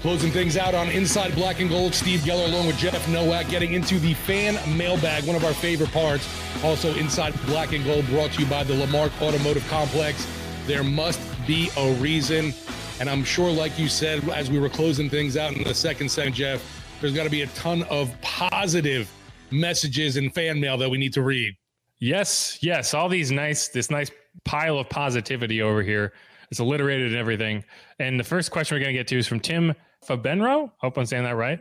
Closing things out on Inside Black and Gold, Steve Geller along with Jeff Nowak getting into the fan mailbag, one of our favorite parts. Also, Inside Black and Gold brought to you by the Lamarque Automotive Complex. There must be a reason. And I'm sure, like you said, as we were closing things out in the second segment, Jeff, there's got to be a ton of positive messages and fan mail that we need to read. Yes, yes. All these nice, this nice pile of positivity over here. It's alliterated and everything. And the first question we're going to get to is from Tim Fabenro. Hope I'm saying that right.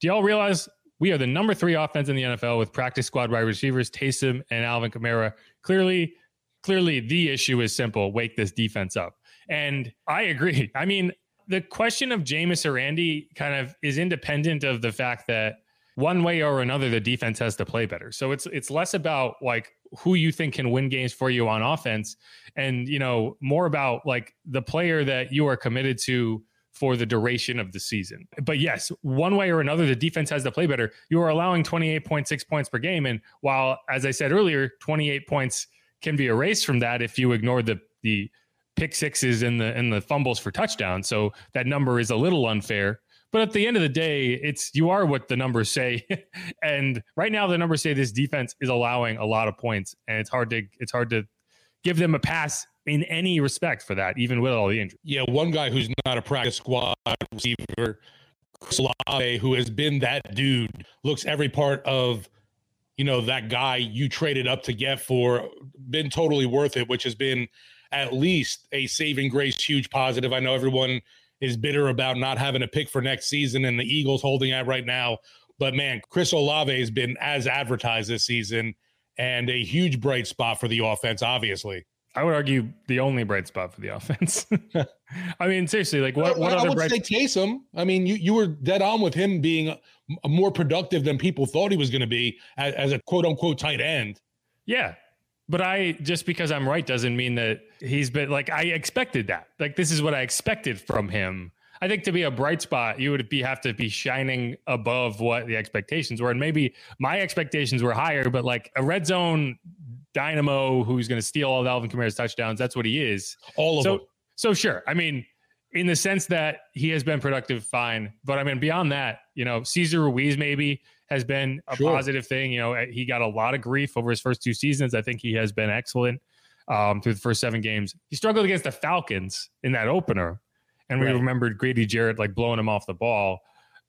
Do y'all realize we are the number three offense in the NFL with practice squad wide receivers Taysom and Alvin Kamara? Clearly, clearly the issue is simple: wake this defense up. And I agree. I mean, the question of Jameis or Andy kind of is independent of the fact that one way or another the defense has to play better. So it's it's less about like who you think can win games for you on offense and you know more about like the player that you are committed to for the duration of the season. But yes, one way or another, the defense has to play better. You are allowing 28.6 points per game. And while, as I said earlier, 28 points can be erased from that if you ignore the, the pick sixes and the, and the fumbles for touchdowns. So that number is a little unfair. But at the end of the day, it's you are what the numbers say. and right now the numbers say this defense is allowing a lot of points and it's hard to it's hard to give them a pass in any respect for that, even with all the injuries. Yeah, one guy who's not a practice squad receiver, Chris Olave, who has been that dude, looks every part of you know that guy you traded up to get for, been totally worth it, which has been at least a saving grace, huge positive. I know everyone is bitter about not having a pick for next season and the Eagles holding out right now. But man, Chris Olave has been as advertised this season and a huge bright spot for the offense, obviously. I would argue the only bright spot for the offense. I mean, seriously, like what? What I other would bright? say Taysom. I mean, you you were dead on with him being more productive than people thought he was going to be as, as a quote unquote tight end. Yeah, but I just because I'm right doesn't mean that he's been like I expected that. Like this is what I expected from him. I think to be a bright spot, you would be have to be shining above what the expectations were, and maybe my expectations were higher. But like a red zone dynamo who's going to steal all of Alvin Kamara's touchdowns. That's what he is. All of so, them. So sure. I mean, in the sense that he has been productive, fine. But I mean, beyond that, you know, Cesar Ruiz maybe has been a Sure. positive thing. You know, he got a lot of grief over his first two seasons. I think he has been excellent um, through the first seven games. He struggled against the Falcons in that opener, and we remembered Grady Jarrett like blowing him off the ball.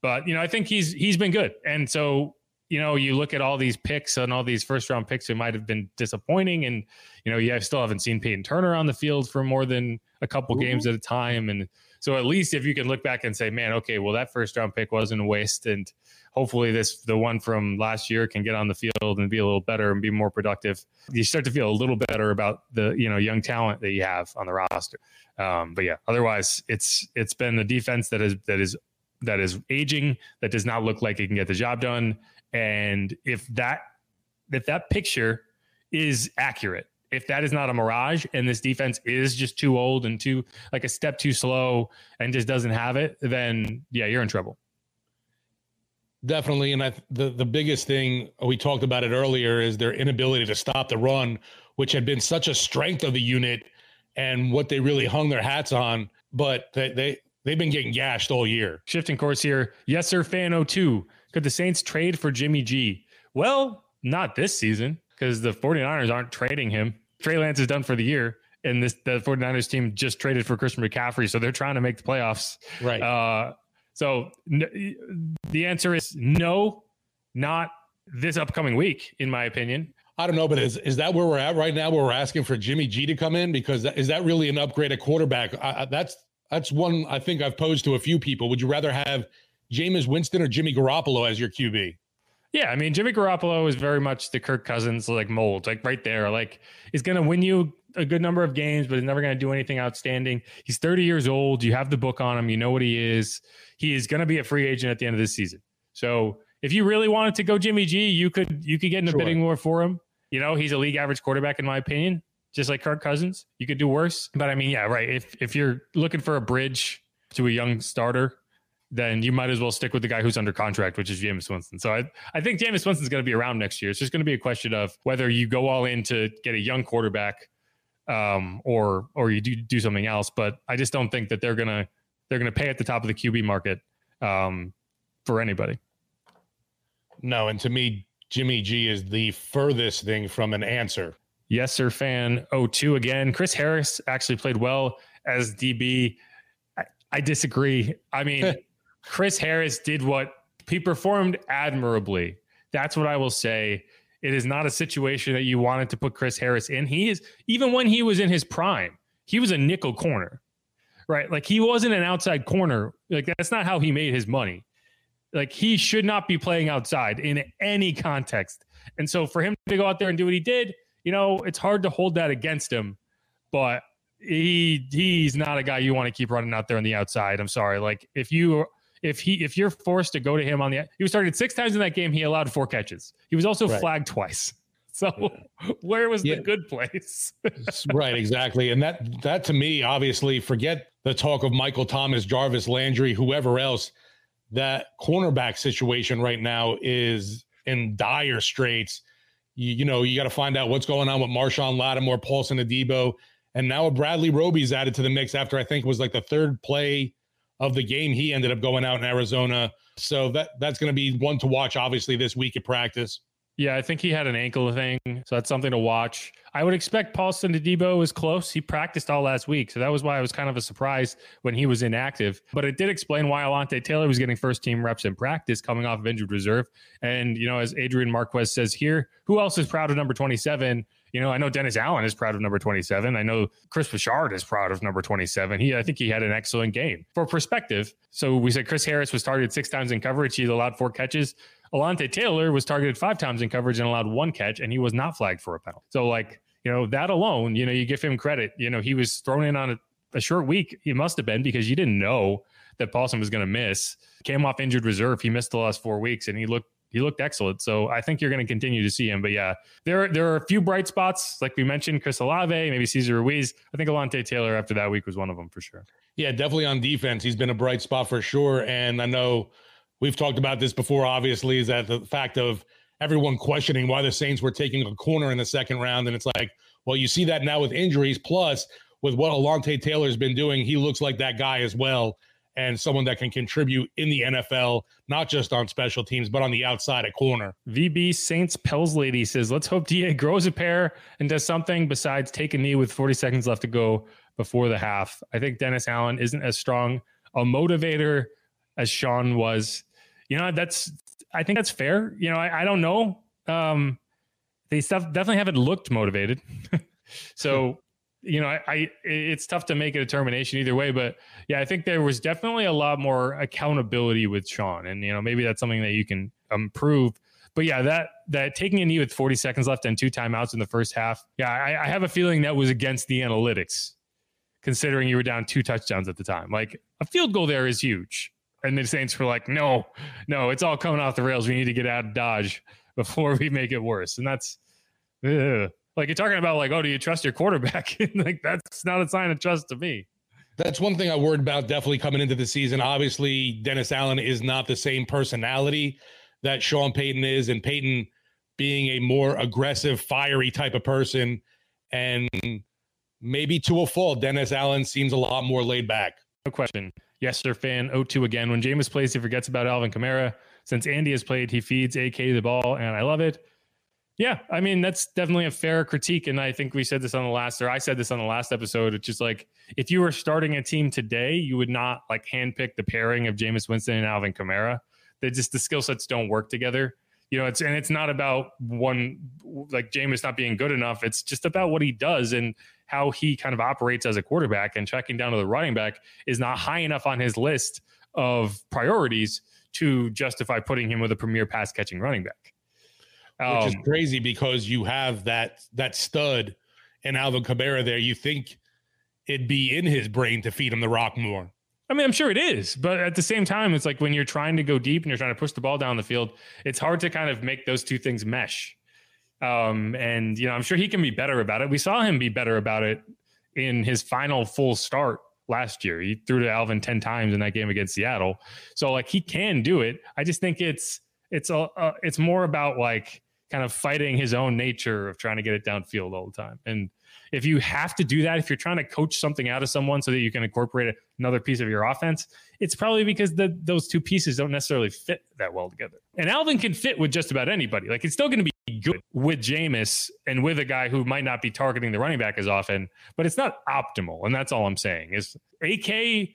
But you know, I think he's he's been good, and so you know, you look at all these picks and all these first round picks who might have been disappointing, and you know, you have, still haven't seen Peyton Turner on the field for more than a couple games at a time, and so at least if you can look back and say, man, okay, well that first round pick wasn't a waste, and hopefully this the one from last year can get on the field and be a little better and be more productive. You start to feel a little better about the you know young talent that you have on the roster. Um, but yeah, otherwise it's it's been the defense that is that is that is aging that does not look like it can get the job done. And if that if that picture is accurate, if that is not a mirage and this defense is just too old and too like a step too slow and just doesn't have it, then yeah, you're in trouble. Definitely, and I, the the biggest thing uh, we talked about it earlier is their inability to stop the run, which had been such a strength of the unit and what they really hung their hats on. But they they they've been getting gashed all year. Shifting course here. Yes, sir, fan 02. Could the Saints trade for Jimmy G? Well, not this season. because the 49ers aren't trading him. Trey Lance is done for the year. And this the 49ers team just traded for Christian McCaffrey. So they're trying to make the playoffs. Right. Uh, so n- the answer is no, not this upcoming week, in my opinion. I don't know, but is is that where we're at right now? Where we're asking for Jimmy G to come in because that, is that really an upgrade at quarterback? I, I, that's that's one I think I've posed to a few people. Would you rather have Jameis Winston or Jimmy Garoppolo as your QB? Yeah, I mean Jimmy Garoppolo is very much the Kirk Cousins like mold, like right there. Like he's going to win you a good number of games, but he's never going to do anything outstanding. He's 30 years old. You have the book on him. You know what he is. He is going to be a free agent at the end of this season. So if you really wanted to go Jimmy G, you could you could get in a sure. bidding war for him. You know, he's a league average quarterback in my opinion, just like Kirk Cousins. You could do worse, but I mean, yeah, right. If if you're looking for a bridge to a young starter, then you might as well stick with the guy who's under contract, which is Jameis Winston. So I, I think Jameis Winston's going to be around next year. It's just going to be a question of whether you go all in to get a young quarterback, um, or or you do do something else. But I just don't think that they're gonna they're gonna pay at the top of the QB market um, for anybody. No, and to me, Jimmy G is the furthest thing from an answer. Yes, sir. Fan 02 again. Chris Harris actually played well as DB. I, I disagree. I mean. Chris Harris did what he performed admirably. That's what I will say. It is not a situation that you wanted to put Chris Harris in. He is even when he was in his prime, he was a nickel corner. Right? Like he wasn't an outside corner. Like that's not how he made his money. Like he should not be playing outside in any context. And so for him to go out there and do what he did, you know, it's hard to hold that against him. But he he's not a guy you want to keep running out there on the outside. I'm sorry. Like if you if he if you're forced to go to him on the he was targeted six times in that game, he allowed four catches. He was also right. flagged twice. So yeah. where was yeah. the good place? right, exactly. And that that to me, obviously, forget the talk of Michael Thomas, Jarvis Landry, whoever else. That cornerback situation right now is in dire straits. You, you know, you got to find out what's going on with Marshon Lattimore, Paulson Adebo, and now Bradley Roby's added to the mix after I think was like the third play of the game. He ended up going out in Arizona. So that that's going to be one to watch, obviously, this week at practice. Yeah, I think he had an ankle thing, so that's something to watch. I would expect Paulson Adebo was close. He practiced all last week, so that was why I was kind of a surprise when he was inactive. But it did explain why Alontae Taylor was getting first team reps in practice, coming off of injured reserve. And you know, as Adrian Marquez says here, who else is proud of number twenty seven? You know, I know Dennis Allen is proud of number 27. I know Kris Richard is proud of number 27. He, I think he had an excellent game. For perspective, so we said Chris Harris was targeted six times in coverage. He allowed four catches. Alontae Taylor was targeted five times in coverage and allowed one catch, and he was not flagged for a penalty. So, like, you know, that alone, you know, you give him credit. You know, he was thrown in on a, a short week. He must have been because you didn't know that Paulson was going to miss. Came off injured reserve. He missed the last four weeks, and he looked he looked excellent. So I think you're going to continue to see him. But yeah, there there are a few bright spots, like we mentioned, Chris Olave, maybe Cesar Ruiz. I think Alontae Taylor after that week was one of them for sure. Yeah, definitely on defense, he's been a bright spot for sure. And I know we've talked about this before. Obviously, is that the fact of everyone questioning why the Saints were taking a corner in the second round, and it's like, well, you see that now with injuries, plus with what Alontae Taylor's been doing, he looks like that guy as well and someone that can contribute in the NFL, not just on special teams, but on the outside at corner. VB Saints Pels Lady says, let's hope DA grows a pair and does something besides take a knee with 40 seconds left to go before the half. I think Dennis Allen isn't as strong a motivator as Sean was. You know, that's, I think that's fair. You know, I, I don't know. Um, they stuff definitely haven't looked motivated. so you know, I, I, it's tough to make a determination either way, but yeah, I think there was definitely a lot more accountability with Sean, and you know, maybe that's something that you can um, improve. But yeah, that that taking a knee with 40 seconds left and two timeouts in the first half, yeah, I, I have a feeling that was against the analytics, considering you were down two touchdowns at the time. Like a field goal there is huge, and the Saints were like, no, no, it's all coming off the rails. We need to get out of Dodge before we make it worse, and that's. Ugh. Like you're talking about, like, oh, do you trust your quarterback? like that's not a sign of trust to me. That's one thing I worried about definitely coming into the season. Obviously, Dennis Allen is not the same personality that Sean Payton is, and Payton being a more aggressive, fiery type of person. And maybe to a fault, Dennis Allen seems a lot more laid back. No question. Yes, sir, fan 0-2 again. When Jameis plays, he forgets about Alvin Kamara. Since Andy has played, he feeds AK the ball, and I love it. Yeah, I mean that's definitely a fair critique, and I think we said this on the last, or I said this on the last episode. It's just like if you were starting a team today, you would not like handpick the pairing of Jameis Winston and Alvin Kamara. They just the skill sets don't work together. You know, it's and it's not about one like Jameis not being good enough. It's just about what he does and how he kind of operates as a quarterback. And checking down to the running back is not high enough on his list of priorities to justify putting him with a premier pass catching running back. Um, Which is um, crazy because you have that that stud and Alvin Kamara there. You think it'd be in his brain to feed him the rock more. I mean, I'm sure it is, but at the same time, it's like when you're trying to go deep and you're trying to push the ball down the field, it's hard to kind of make those two things mesh. Um, and you know, I'm sure he can be better about it. We saw him be better about it in his final full start last year. He threw to Alvin 10 times in that game against Seattle. So like he can do it. I just think it's it's a uh, it's more about like kind of fighting his own nature of trying to get it downfield all the time. And if you have to do that, if you're trying to coach something out of someone so that you can incorporate another piece of your offense, it's probably because the, those two pieces don't necessarily fit that well together. And Alvin can fit with just about anybody. Like it's still going to be good with Jameis and with a guy who might not be targeting the running back as often, but it's not optimal. And that's all I'm saying is AK.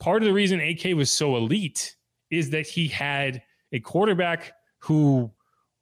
Part of the reason AK was so elite is that he had a quarterback who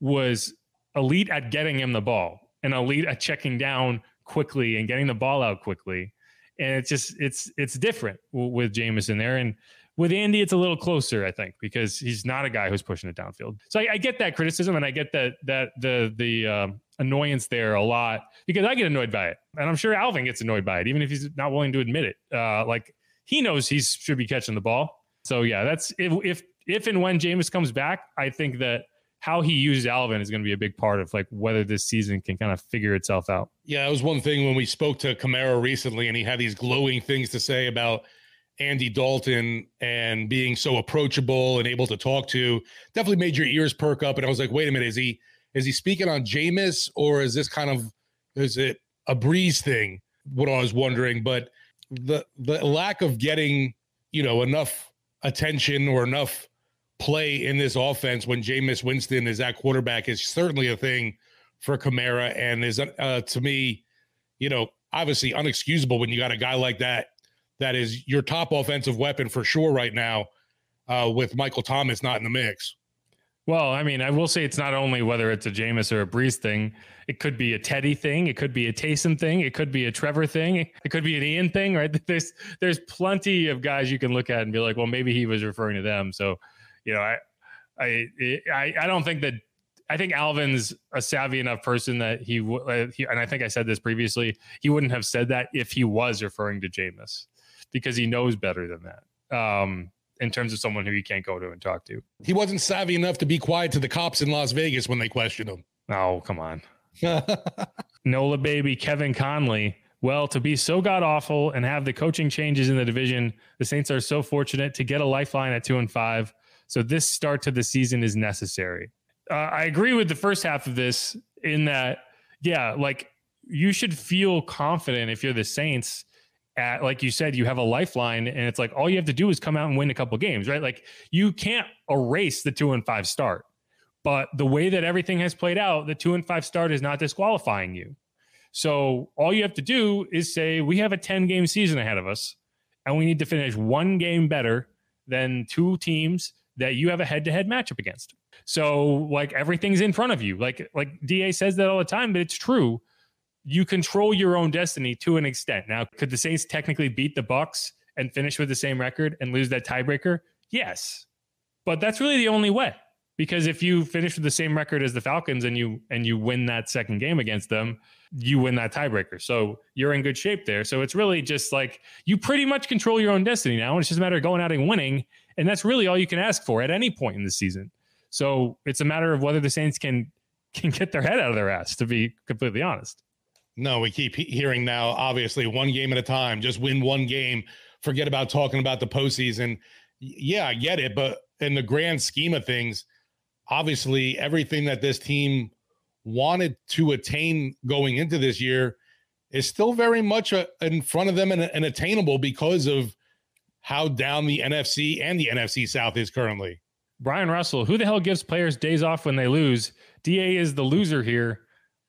was elite at getting him the ball and elite at checking down quickly and getting the ball out quickly. And it's just it's it's different with Jameson there. And with Andy, it's a little closer, I think, because he's not a guy who's pushing it downfield. So I, I get that criticism, and I get that that the the um, annoyance there a lot because I get annoyed by it, and I'm sure Alvin gets annoyed by it, even if he's not willing to admit it. Uh, like he knows he should be catching the ball. So yeah, that's if if if and when Jameis comes back, I think that how he uses Alvin is going to be a big part of like whether this season can kind of figure itself out. Yeah, that was one thing when we spoke to Kamara recently, and he had these glowing things to say about Andy Dalton and being so approachable and able to talk to. Definitely made your ears perk up, and I was like, wait a minute, is he is he speaking on Jameis or is this kind of is it a breeze thing? What I was wondering, but the the lack of getting you know enough attention or enough play in this offense when Jameis Winston is at quarterback is certainly a thing for Kamara and is uh, to me, you know, obviously unexcusable when you got a guy like that that is your top offensive weapon for sure right now uh, with Michael Thomas not in the mix. Well, I mean, I will say it's not only whether it's a Jameis or a Brees thing. It could be a Teddy thing. It could be a Taysom thing. It could be a Trevor thing. It could be an Ian thing, right? There's there's plenty of guys you can look at and be like, well, maybe he was referring to them. So you know, I, I, I, I don't think that. I think Alvin's a savvy enough person that he, uh, he, and I think I said this previously. He wouldn't have said that if he was referring to Jameis, because he knows better than that. Um, in terms of someone who you can't go to and talk to. He wasn't savvy enough to be quiet to the cops in Las Vegas when they questioned him. Oh, come on. Nola baby, Kevin Conley. Well, to be so god awful and have the coaching changes in the division, the Saints are so fortunate to get a lifeline at two and five. So this start to the season is necessary. Uh, I agree with the first half of this in that, yeah, like you should feel confident if you're the Saints. At like you said, you have a lifeline, and it's like all you have to do is come out and win a couple games, right? Like you can't erase the two and five start, but the way that everything has played out, the two and five start is not disqualifying you. So all you have to do is say we have a 10 game season ahead of us and we need to finish one game better than two teams that you have a head-to-head matchup against. So like everything's in front of you. Like like DA says that all the time, but it's true. You control your own destiny to an extent. Now, could the Saints technically beat the Bucs and finish with the same record and lose that tiebreaker? Yes. But that's really the only way. Because if you finish with the same record as the Falcons and you and you win that second game against them, you win that tiebreaker. So you're in good shape there. So it's really just like you pretty much control your own destiny now. It's just a matter of going out and winning and that's really all you can ask for at any point in the season. So it's a matter of whether the Saints can can get their head out of their ass, to be completely honest. No, we keep hearing now, obviously, one game at a time, just win one game, forget about talking about the postseason. Yeah, I get it. But in the grand scheme of things, obviously, everything that this team wanted to attain going into this year is still very much a, uh, in front of them and, and attainable because of how down the NFC and the NFC South is currently. Brian Russell, who the hell gives players days off when they lose? DA is the loser here.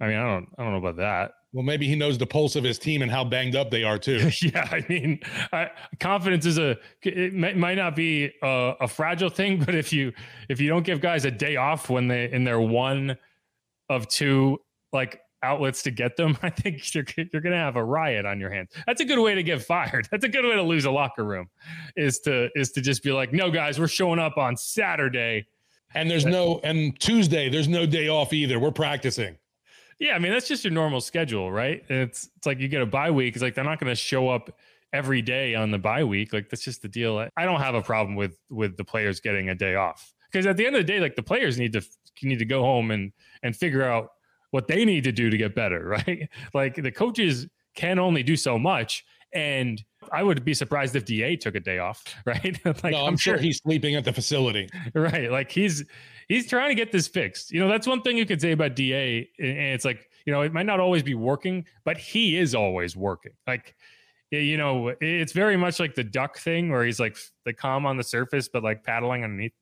I mean, I don't, I don't know about that. Well, maybe he knows the pulse of his team and how banged up they are too. yeah, I mean, I, confidence is a it may, might not be a, a, fragile thing, but if you if you don't give guys a day off when they in their one of two like outlets to get them, I think you're you're gonna have a riot on your hands. That's a good way to get fired. That's a good way to lose a locker room, is to is to just be like, no, guys, we're showing up on Saturday, and there's no and Tuesday, there's no day off either. We're practicing. Yeah, I mean that's just your normal schedule, right? It's it's like you get a bye week. It's like they're not going to show up every day on the bye week. Like that's just the deal. I don't have a problem with with the players getting a day off because at the end of the day, like the players need to need to go home and and figure out what they need to do to get better, right? like the coaches can only do so much, and I would be surprised if Da took a day off, right? like no, I'm, I'm sure, sure he's sleeping at the facility, right? Like he's he's trying to get this fixed. You know, that's one thing you could say about Da, and it's like you know it might not always be working, but he is always working. Like you know, it's very much like the duck thing where he's like the calm on the surface, but like paddling underneath.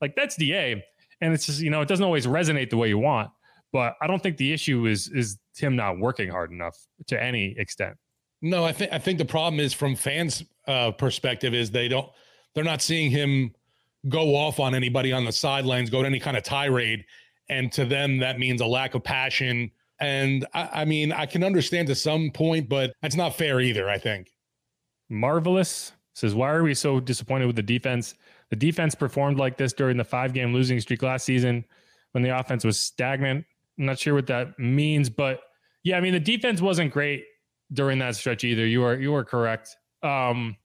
Like that's Da, and it's just you know it doesn't always resonate the way you want. But I don't think the issue is is him not working hard enough to any extent. No, I think I think the problem is from fans' uh, perspective is they don't they're not seeing him go off on anybody on the sidelines, go to any kind of tirade, and to them that means a lack of passion. And I, I mean, I can understand to some point, but that's not fair either. I think. Marvelous says, "Why are we so disappointed with the defense? The defense performed like this during the five-game losing streak last season, when the offense was stagnant. I'm not sure what that means, but yeah, I mean, the defense wasn't great during that stretch either. You are you are correct. Um,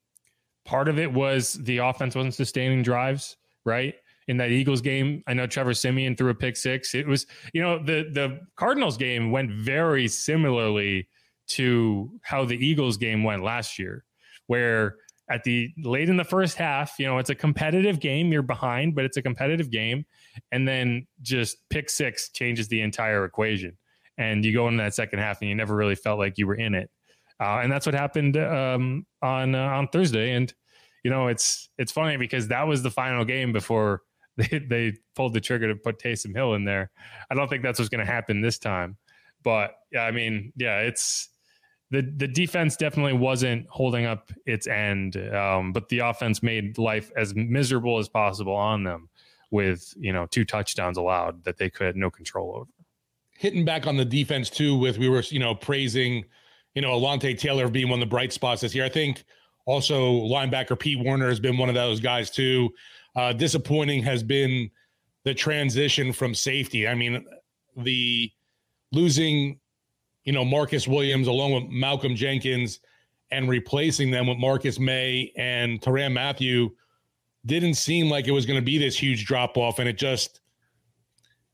part of it was the offense wasn't sustaining drives, right? In that Eagles game, I know Trevor Siemian threw a pick six. It was, you know, the the Cardinals game went very similarly to how the Eagles game went last year, where at the late in the first half, you know, it's a competitive game. You're behind, but it's a competitive game. And then just pick six changes the entire equation. And you go into that second half and you never really felt like you were in it. Uh, and that's what happened um, on uh, on Thursday. And you know, it's it's funny because that was the final game before they, they pulled the trigger to put Taysom Hill in there. I don't think that's what's going to happen this time. But yeah, I mean, yeah, it's the the defense definitely wasn't holding up its end, um, but the offense made life as miserable as possible on them with you know two touchdowns allowed that they could had no control over. Hitting back on the defense too, with we were you know praising you know, Alontae Taylor being one of the bright spots this year. I think also linebacker Pete Werner has been one of those guys too. Uh, disappointing has been the transition from safety. I mean, the losing, you know, Marcus Williams along with Malcolm Jenkins and replacing them with Marcus Maye and Tyrann Mathieu didn't seem like it was going to be this huge drop off. And it just,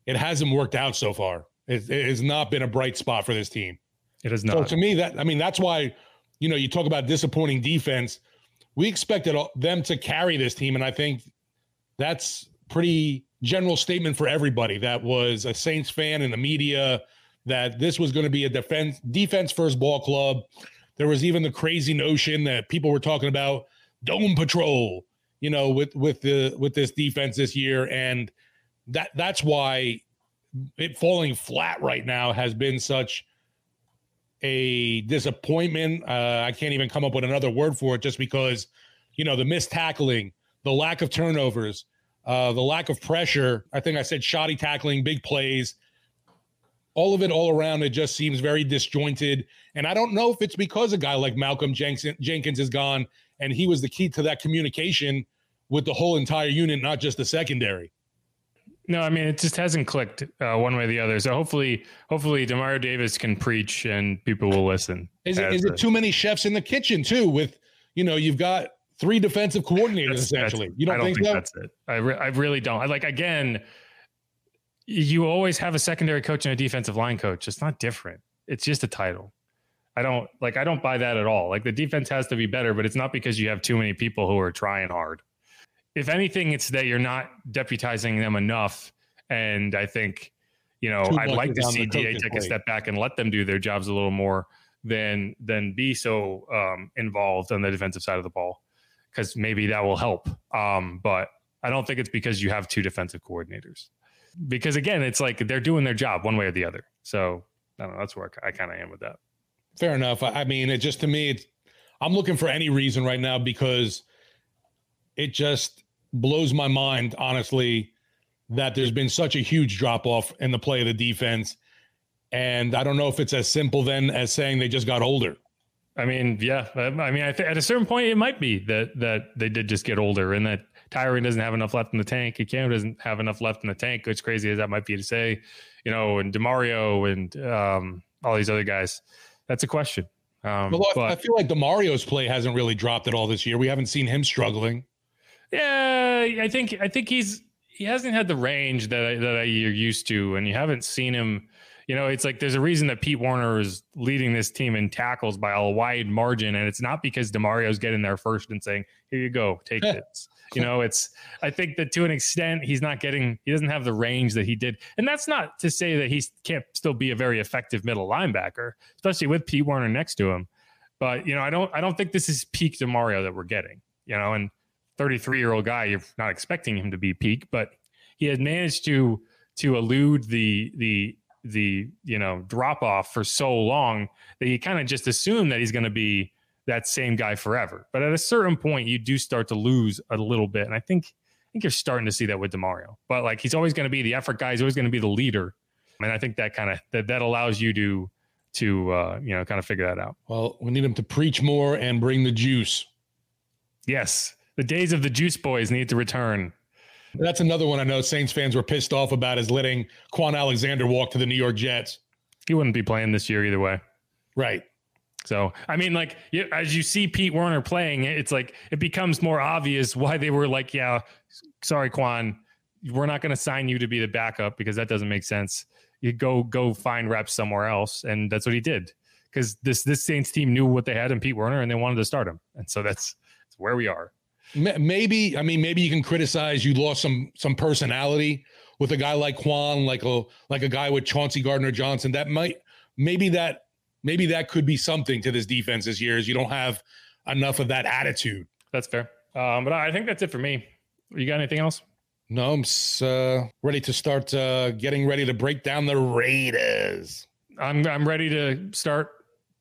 it hasn't worked out so far. It, it has not been a bright spot for this team. It has not. So to me, that I mean, that's why you know you talk about disappointing defense. We expected them to carry this team, and I think that's pretty general statement for everybody that was a Saints fan in the media that this was going to be a defense defense first ball club. There was even the crazy notion that people were talking about dome patrol, you know, with with the with this defense this year, and that that's why it falling flat right now has been such a disappointment. Uh, I can't even come up with another word for it just because, you know, the missed tackling, the lack of turnovers, uh, the lack of pressure. I think I said shoddy tackling, big plays. All of it all around, it just seems very disjointed. And I don't know if it's because a guy like Malcolm Jenkins is gone and he was the key to that communication with the whole entire unit, not just the secondary. No, I mean it just hasn't clicked uh, one way or the other. So hopefully, hopefully, Demario Davis can preach and people will listen. Is it, is it too many chefs in the kitchen too? With you know, you've got three defensive coordinators that's, essentially. That's, you don't, I don't think, think so? that's it. I re- I really don't. I like again. You always have a secondary coach and a defensive line coach. It's not different. It's just a title. I don't like. I don't buy that at all. Like the defense has to be better, but it's not because you have too many people who are trying hard if anything, it's that you're not deputizing them enough. And I think, you know, I'd like to see DA take a step back and let them do their jobs a little more than than be so um, involved on the defensive side of the ball because maybe that will help. Um, but I don't think it's because you have two defensive coordinators. Because again, it's like they're doing their job one way or the other. So I don't know. That's where I kind of am with that. Fair enough. I mean, it just to me, it's I'm looking for any reason right now because it just blows my mind, honestly, that there's been such a huge drop off in the play of the defense. And I don't know if it's as simple then as saying they just got older. I mean, yeah. I mean, I th- at a certain point, it might be that that they did just get older, and that Tyrann doesn't have enough left in the tank. Cam doesn't have enough left in the tank. As crazy as that might be to say, you know, and Demario and um, all these other guys. That's a question. Um, well, but, I feel like Demario's play hasn't really dropped at all this year. We haven't seen him struggling. Yeah, I think I think he's he hasn't had the range that I, that I, you're used to, and you haven't seen him you know, it's like there's a reason that Pete Werner is leading this team in tackles by a wide margin, and it's not because Demario's getting there first and saying, "Here you go, take this." You know, it's I think that to an extent he's not getting he doesn't have the range that he did, and that's not to say that he can't still be a very effective middle linebacker, especially with Pete Werner next to him. But you know, I don't I don't think this is peak Demario that we're getting. You know, and 33 year old guy, you're not expecting him to be peak, but he had managed to to elude the the the you know drop off for so long that you kind of just assume that he's going to be that same guy forever. But at a certain point, you do start to lose a little bit, and I think I think you're starting to see that with Demario. But like he's always going to be the effort guy. He's always going to be the leader, and I think that kind of that that allows you to to uh, you know kind of figure that out. Well, we need him to preach more and bring the juice. Yes, the days of the juice boys need to return. That's another one I know Saints fans were pissed off about is letting Kwon Alexander walk to the New York Jets. He wouldn't be playing this year either way. Right. So, I mean, like, as you see Pete Werner playing, it's like it becomes more obvious why they were like, yeah, sorry, Kwon, we're not going to sign you to be the backup because that doesn't make sense. You go go find reps somewhere else, and that's what he did because this this Saints team knew what they had in Pete Werner and they wanted to start him, and so that's, that's where we are maybe I mean maybe you can criticize you lost some some personality with a guy like Kwon, like a like a guy with Chauncey Gardner Johnson. That might maybe that maybe that could be something to this defense this year is you don't have enough of that attitude. That's fair. Um, but I think that's it for me. You got anything else? No, I'm uh, ready to start uh, getting ready to break down the Raiders. I'm I'm ready to start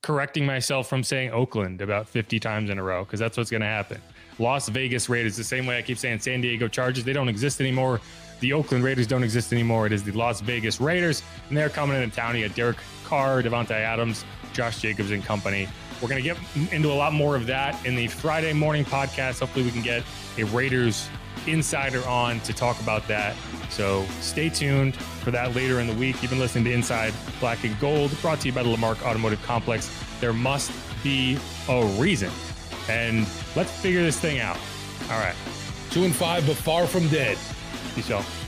correcting myself from saying Oakland about 50 times in a row because that's what's going to happen. Las Vegas Raiders. The same way I keep saying San Diego Chargers, they don't exist anymore. The Oakland Raiders don't exist anymore. It is the Las Vegas Raiders, and they're coming into town. You got Derek Carr, Davante Adams, Josh Jacobs, and company. We're going to get into a lot more of that in the Friday morning podcast. Hopefully, we can get a Raiders insider on to talk about that. So stay tuned for that later in the week. You've been listening to Inside Black and Gold, brought to you by the Lamarque Automotive Complex. There must be a reason and let's figure this thing out. All right. Two and five, but far from dead. Peace out.